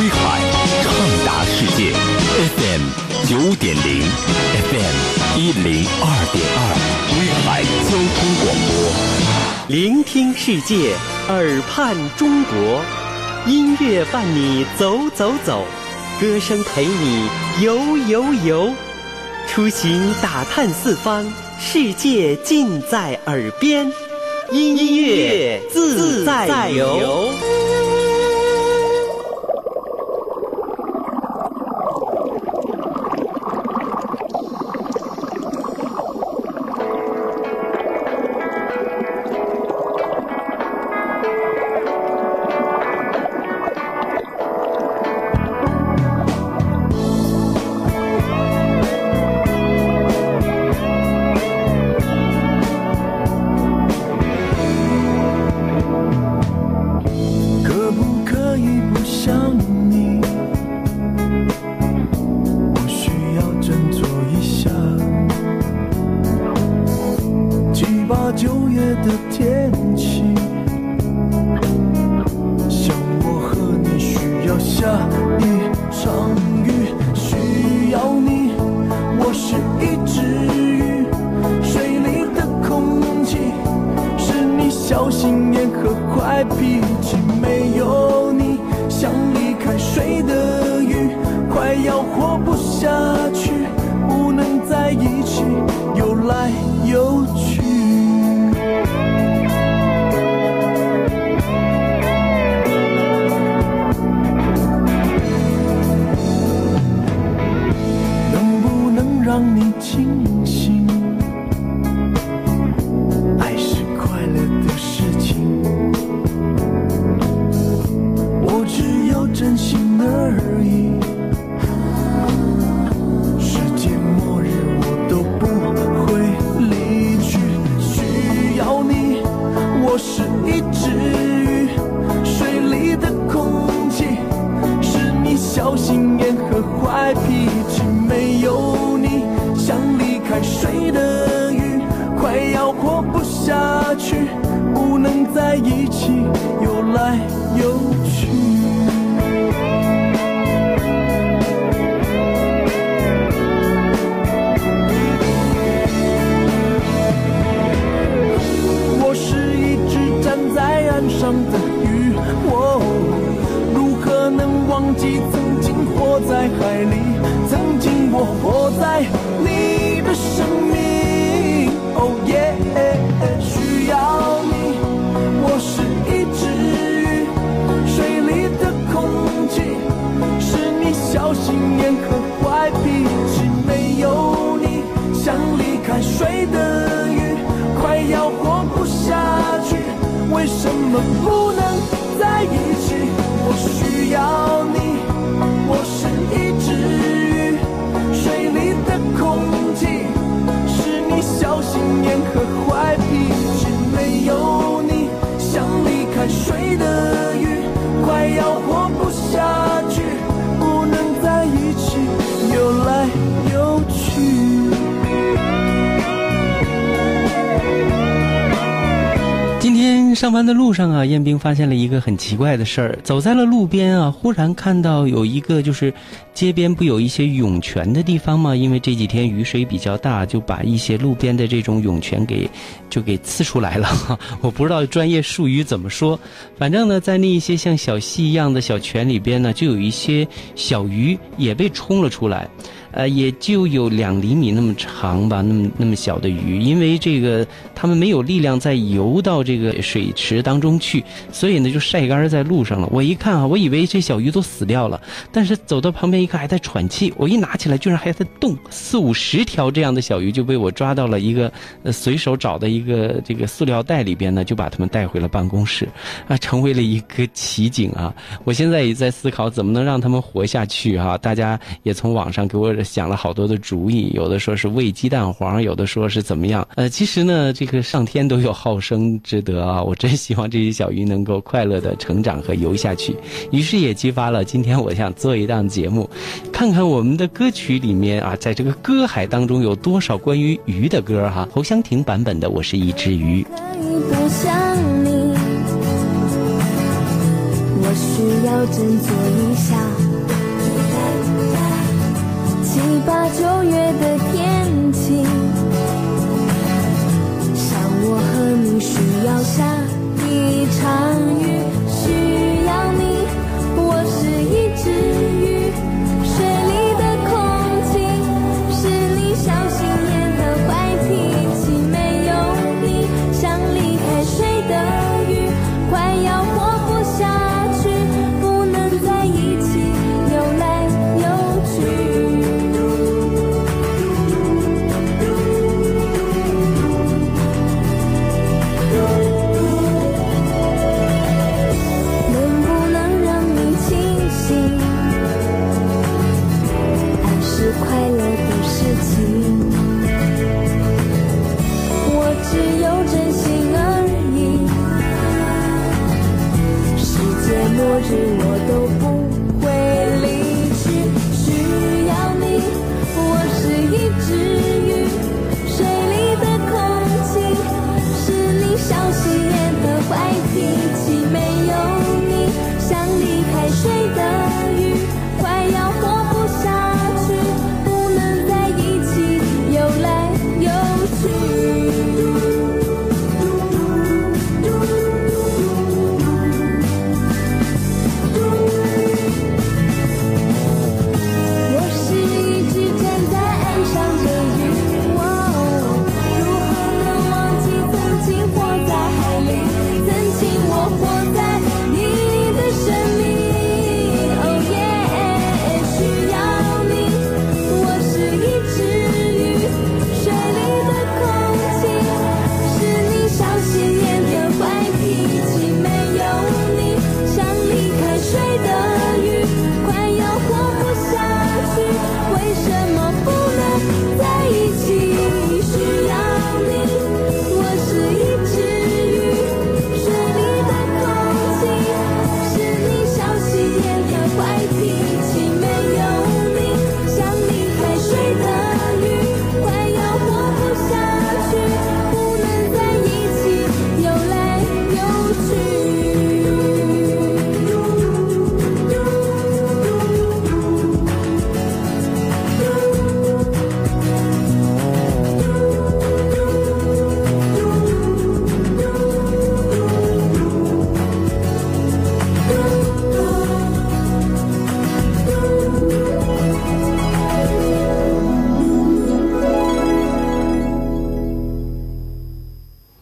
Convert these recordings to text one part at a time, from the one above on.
威海畅达世界，FM 九点零，FM 一零二点二，威海交通广播，聆听世界，耳畔中国，音乐伴你走走走，歌声陪你游游游，出行打探四方，世界尽在耳边，音乐自在游。脾气，没有你，像离开水的鱼，快要活不下去，不能在一起，游来游去。能不能让你清在一起，游来游去。水的鱼，快要上班的路上啊，燕兵发现了一个很奇怪的事儿。走在了路边啊，忽然看到有一个就是街边不有一些涌泉的地方吗？因为这几天雨水比较大，就把一些路边的这种涌泉给就给呲出来了。我不知道专业术语怎么说，反正呢，在那一些像小溪一样的小泉里边呢，就有一些小鱼也被冲了出来。呃，也就有两厘米那么长吧，那么那么小的鱼，因为这个它们没有力量再游到这个水池当中去，所以呢就晒干在路上了。我一看啊，我以为这小鱼都死掉了，但是走到旁边一看还在喘气，我一拿起来居然还在动，四五十条这样的小鱼就被我抓到了一个随手找的一个这个塑料袋里边呢，就把它们带回了办公室，啊，成为了一个奇景啊！我现在也在思考怎么能让它们活下去哈、大家也从网上给我想了好多的主意，有的说是喂鸡蛋黄，有的说是怎么样。呃，其实呢，这个上天都有好生之德啊，我真希望这些小鱼能够快乐的成长和游下去。于是也激发了今天我想做一档节目，看看我们的歌曲里面啊，在这个歌海当中有多少关于鱼的歌哈、侯湘婷版本的《我是一只鱼》。我需要振作一下。九月的天气，像我和你需要下一场雨。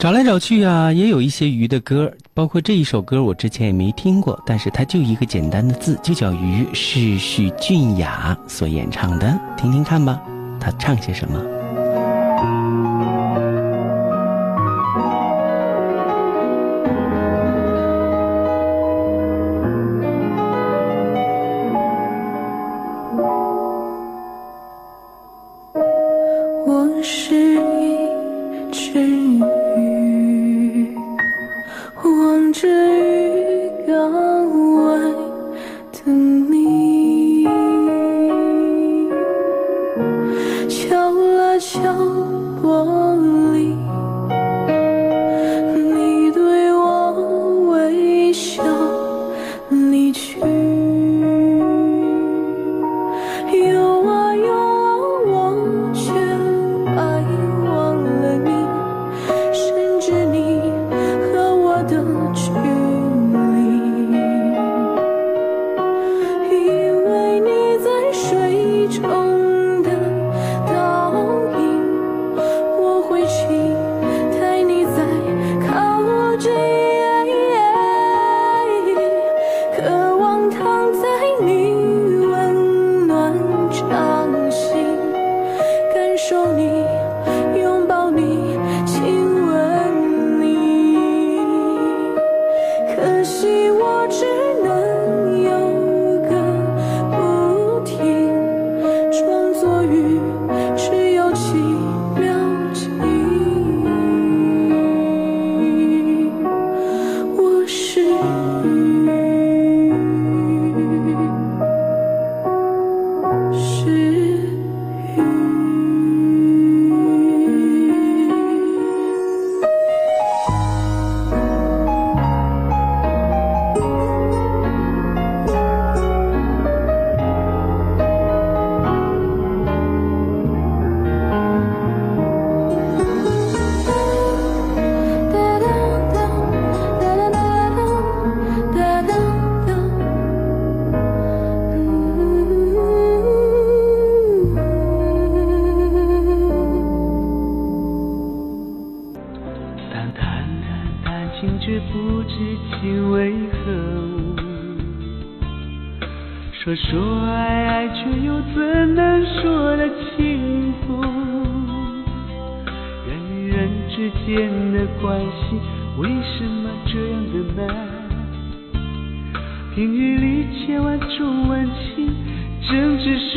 找来找去啊，也有一些鱼的歌，包括这一首歌，我之前也没听过，但是它就一个简单的字，就叫鱼，是许俊雅所演唱的，听听看吧，他唱些什么。我是雨。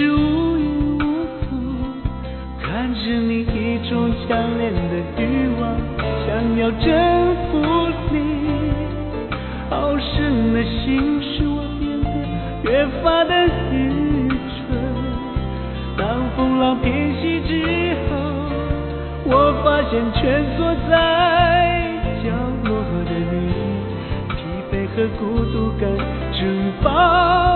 是无依无靠。看着你一种强烈的欲望，想要征服你，好深的心使我变得越发的愚蠢。当风浪平息之后，我发现蜷缩在角落的你，疲惫和孤独感蒸发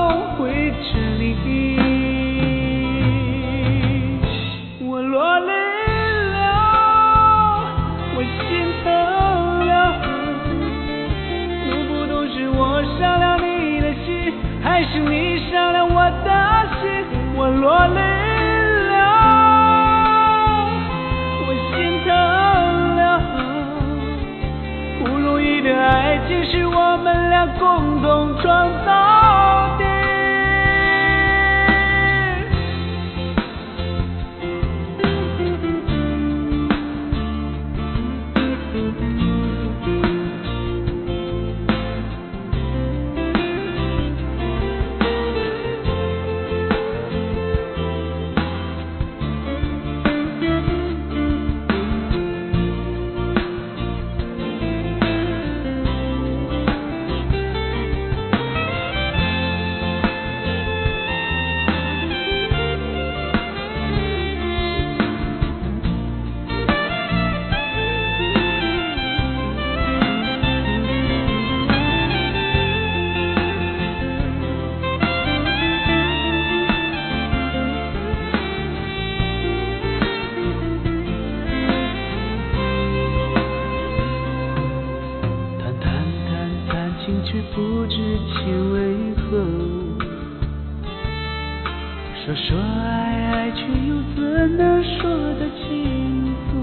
说说爱爱，却又怎能说得清楚？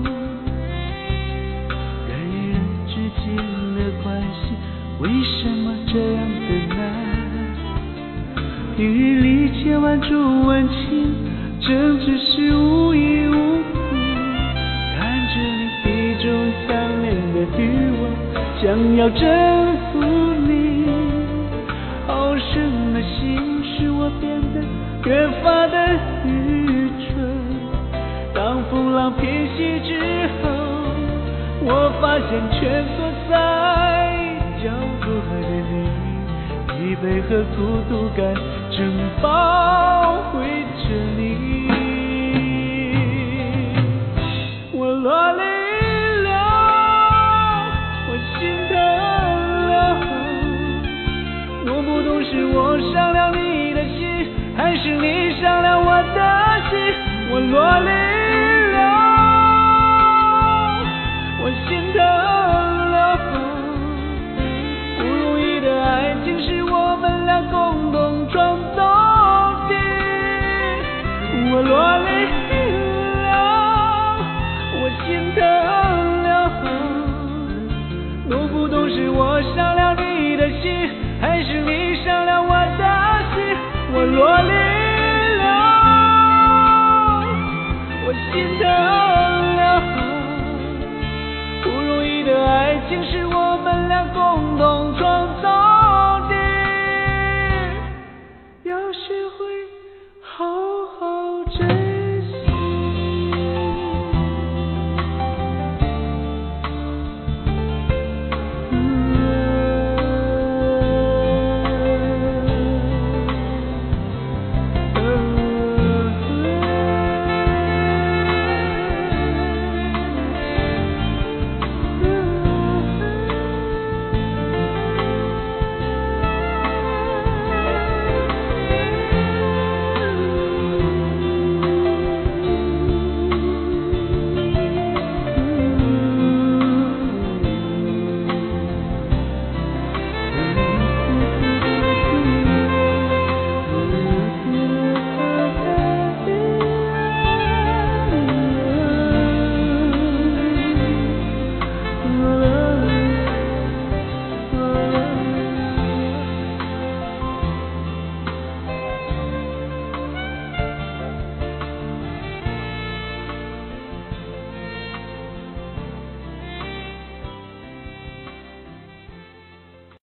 人与人之间的关系，为什么这样的难？平日里千万种温情，真只是无依无靠。看着你一种强烈的欲望，想要征发现蜷缩在角落的你，疲惫和孤独感正包围着你。我落泪了，我心疼了，弄不懂是我伤了你的心，还是你伤了我的心。我落泪